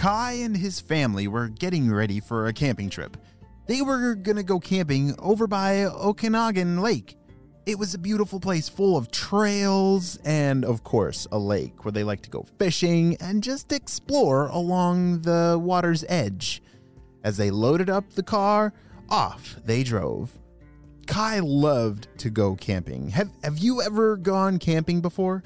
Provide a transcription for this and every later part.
Kai and his family were getting ready for a camping trip. They were gonna go camping over by Okanagan Lake. It was a beautiful place full of trails and, of course, a lake where they like to go fishing and just explore along the water's edge. As they loaded up the car, off they drove. Kai loved to go camping. Have, have you ever gone camping before?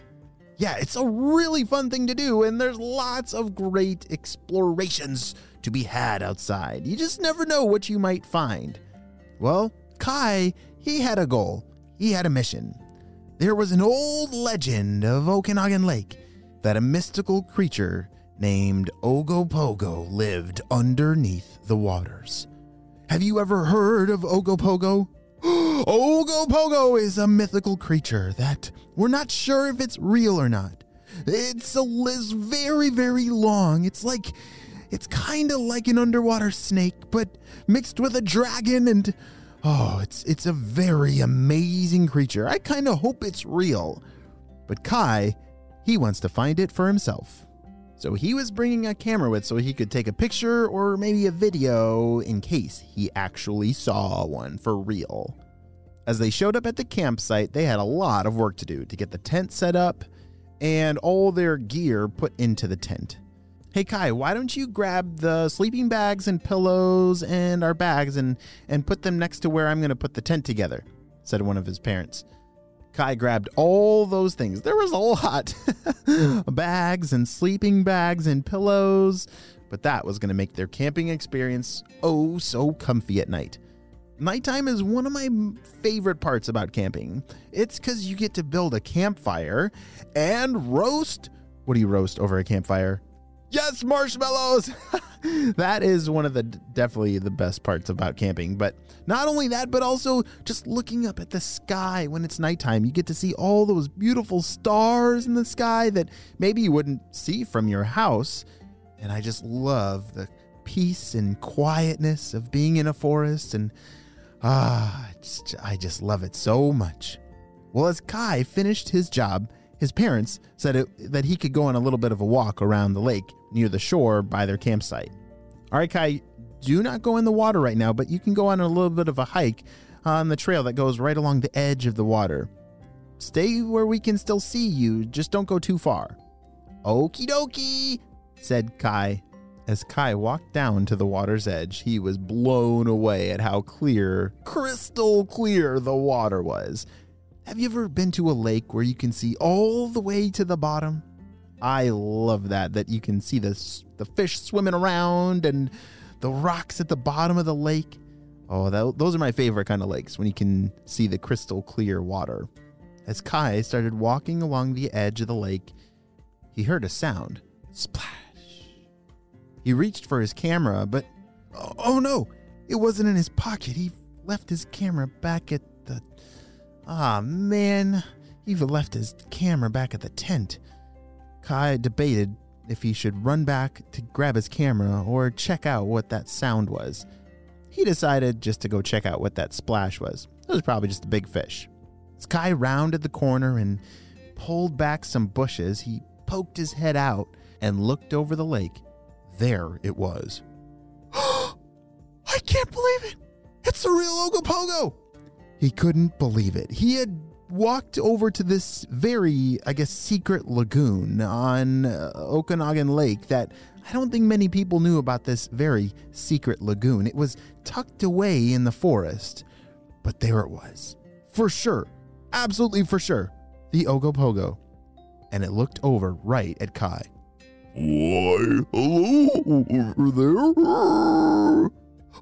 Yeah, it's a really fun thing to do, and there's lots of great explorations to be had outside. You just never know what you might find. Well, Kai, he had a goal, he had a mission. There was an old legend of Okanagan Lake that a mystical creature named Ogopogo lived underneath the waters. Have you ever heard of Ogopogo? Ogopogo is a mythical creature that we're not sure if it's real or not. It's a it's very very long. It's like it's kind of like an underwater snake but mixed with a dragon and oh, it's it's a very amazing creature. I kind of hope it's real. But Kai, he wants to find it for himself. So he was bringing a camera with so he could take a picture or maybe a video in case he actually saw one for real. As they showed up at the campsite, they had a lot of work to do to get the tent set up and all their gear put into the tent. Hey Kai, why don't you grab the sleeping bags and pillows and our bags and and put them next to where I'm going to put the tent together, said one of his parents. Kai grabbed all those things. There was a lot bags and sleeping bags and pillows, but that was going to make their camping experience oh so comfy at night. Nighttime is one of my favorite parts about camping. It's because you get to build a campfire and roast. What do you roast over a campfire? Yes, marshmallows! that is one of the definitely the best parts about camping. But not only that, but also just looking up at the sky when it's nighttime. You get to see all those beautiful stars in the sky that maybe you wouldn't see from your house. And I just love the peace and quietness of being in a forest and ah, I just love it so much. Well, as Kai finished his job, his parents said it, that he could go on a little bit of a walk around the lake near the shore by their campsite. All right, Kai, do not go in the water right now, but you can go on a little bit of a hike on the trail that goes right along the edge of the water. Stay where we can still see you, just don't go too far. Okie dokie, said Kai. As Kai walked down to the water's edge, he was blown away at how clear, crystal clear the water was. Have you ever been to a lake where you can see all the way to the bottom? I love that that you can see the the fish swimming around and the rocks at the bottom of the lake. Oh, that, those are my favorite kind of lakes when you can see the crystal clear water. As Kai started walking along the edge of the lake, he heard a sound. Splash. He reached for his camera, but oh, oh no, it wasn't in his pocket. He left his camera back at the Ah, man, he left his camera back at the tent. Kai debated if he should run back to grab his camera or check out what that sound was. He decided just to go check out what that splash was. It was probably just a big fish. As Kai rounded the corner and pulled back some bushes, he poked his head out and looked over the lake. There it was. I can't believe it! It's the real Ogopogo! He couldn't believe it. He had walked over to this very, I guess, secret lagoon on uh, Okanagan Lake that I don't think many people knew about this very secret lagoon. It was tucked away in the forest, but there it was, for sure, absolutely for sure, the Ogopogo. And it looked over right at Kai. Why, hello over there.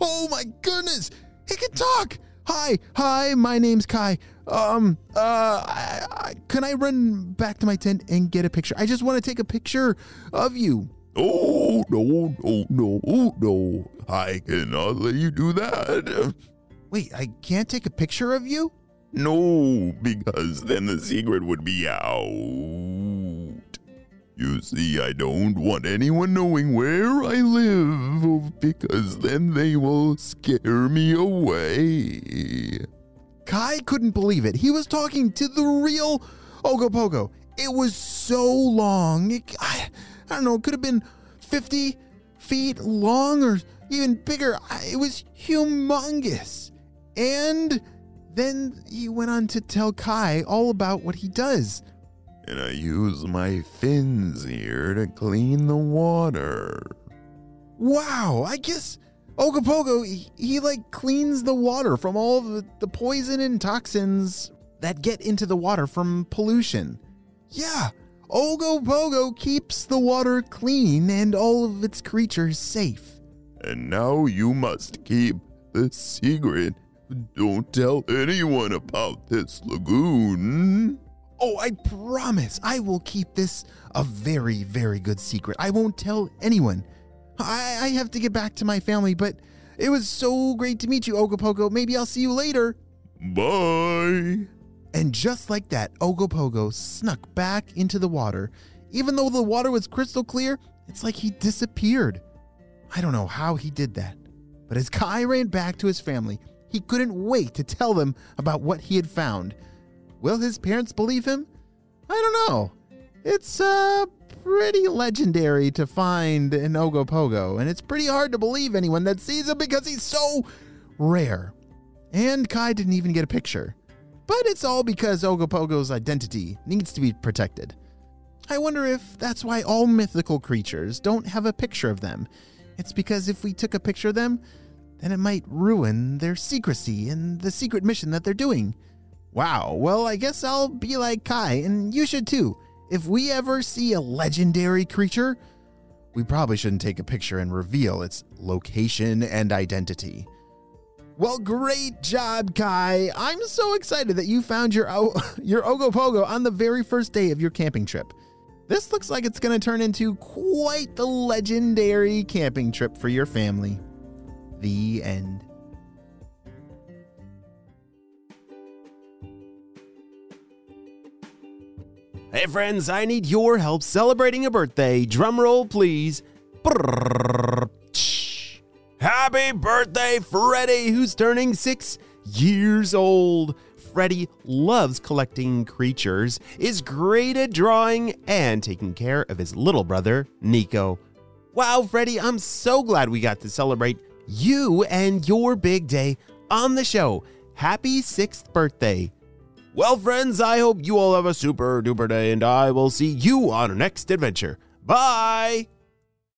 Oh my goodness, he can talk. Hi, hi, my name's Kai. Um, uh, I, I, can I run back to my tent and get a picture? I just want to take a picture of you. Oh, no, no, no, no. I cannot let you do that. Wait, I can't take a picture of you? No, because then the secret would be out. You see, I don't want anyone knowing where I live because then they will scare me away. Kai couldn't believe it. He was talking to the real Ogopogo. It was so long. It, I, I don't know, it could have been 50 feet long or even bigger. It was humongous. And then he went on to tell Kai all about what he does. And I use my fins here to clean the water. Wow, I guess Ogopogo, he, he like cleans the water from all the, the poison and toxins that get into the water from pollution. Yeah, Ogopogo keeps the water clean and all of its creatures safe. And now you must keep the secret. Don't tell anyone about this lagoon. Oh, I promise I will keep this a very, very good secret. I won't tell anyone. I, I have to get back to my family, but it was so great to meet you, Ogopogo. Maybe I'll see you later. Bye. And just like that, Ogopogo snuck back into the water. Even though the water was crystal clear, it's like he disappeared. I don't know how he did that. But as Kai ran back to his family, he couldn't wait to tell them about what he had found. Will his parents believe him? I don't know. It's uh pretty legendary to find an Ogopogo, and it's pretty hard to believe anyone that sees him because he's so rare. And Kai didn't even get a picture. But it's all because Ogopogo's identity needs to be protected. I wonder if that's why all mythical creatures don't have a picture of them. It's because if we took a picture of them, then it might ruin their secrecy and the secret mission that they're doing. Wow, well, I guess I'll be like Kai, and you should too. If we ever see a legendary creature, we probably shouldn't take a picture and reveal its location and identity. Well, great job, Kai. I'm so excited that you found your o- your Ogopogo on the very first day of your camping trip. This looks like it's going to turn into quite the legendary camping trip for your family. The end. Hey friends, I need your help celebrating a birthday. Drum roll, please. Happy birthday, Freddy, who's turning six years old. Freddy loves collecting creatures, is great at drawing, and taking care of his little brother, Nico. Wow, Freddy, I'm so glad we got to celebrate you and your big day on the show. Happy sixth birthday. Well, friends, I hope you all have a super duper day, and I will see you on our next adventure. Bye!